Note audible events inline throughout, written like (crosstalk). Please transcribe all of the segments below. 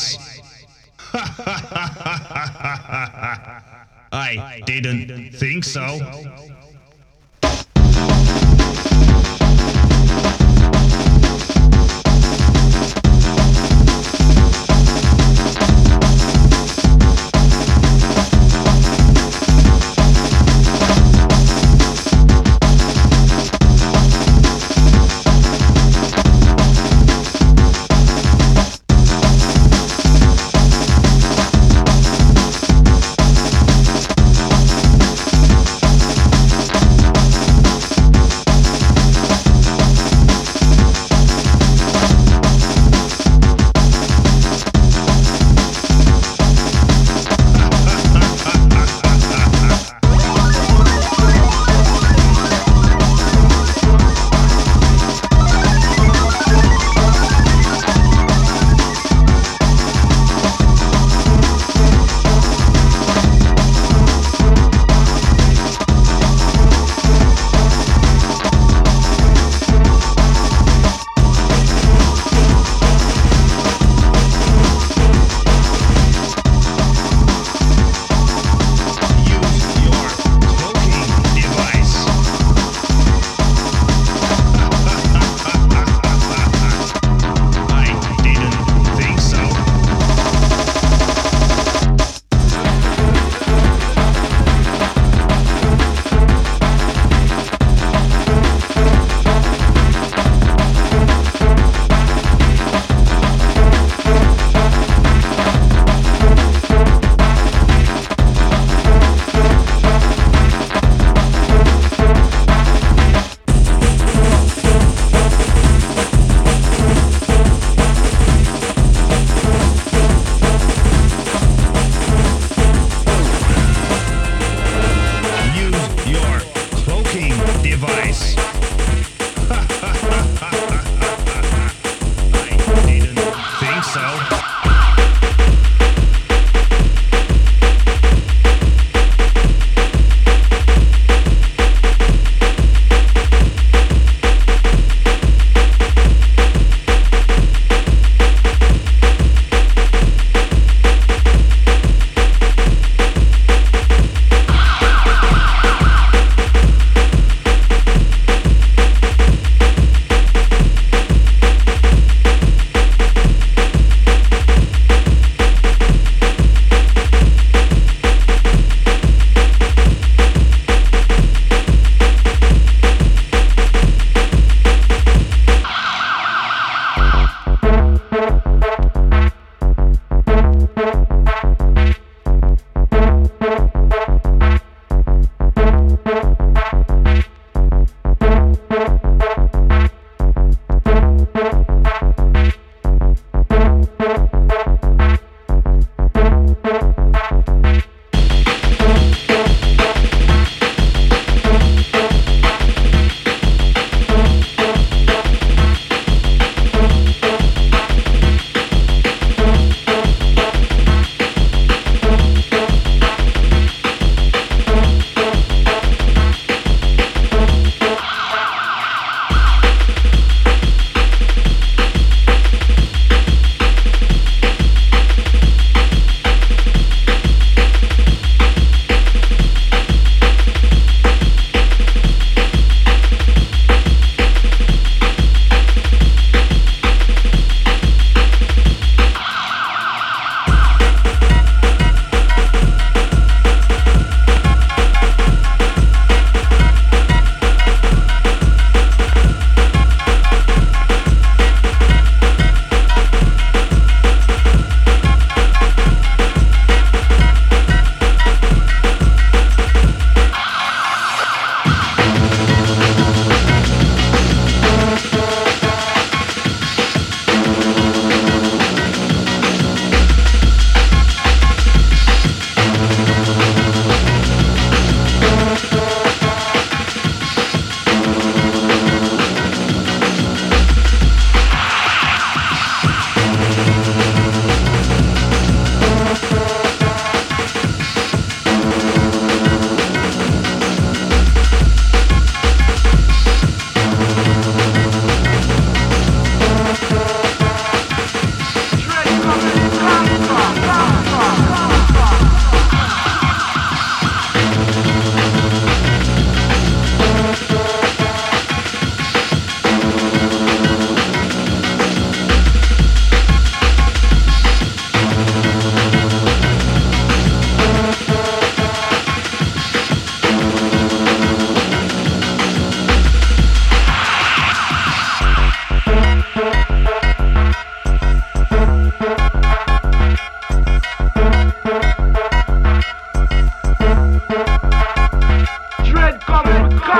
(laughs) I didn't think so.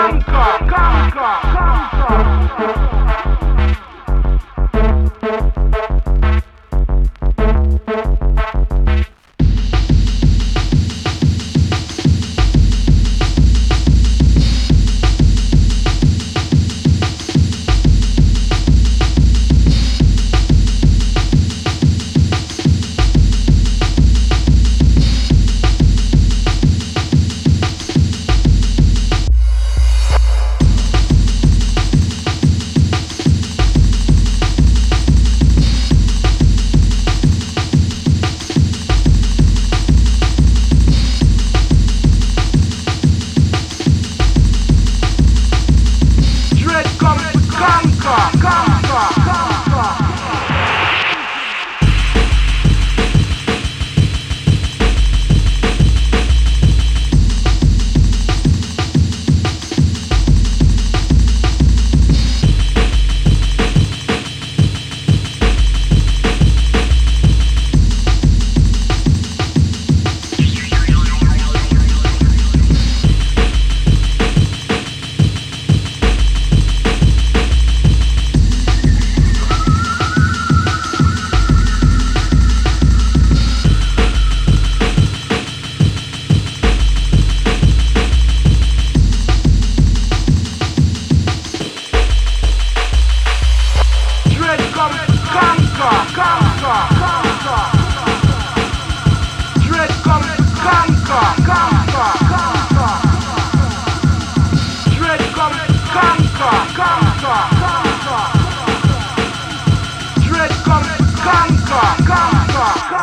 Soundcloud.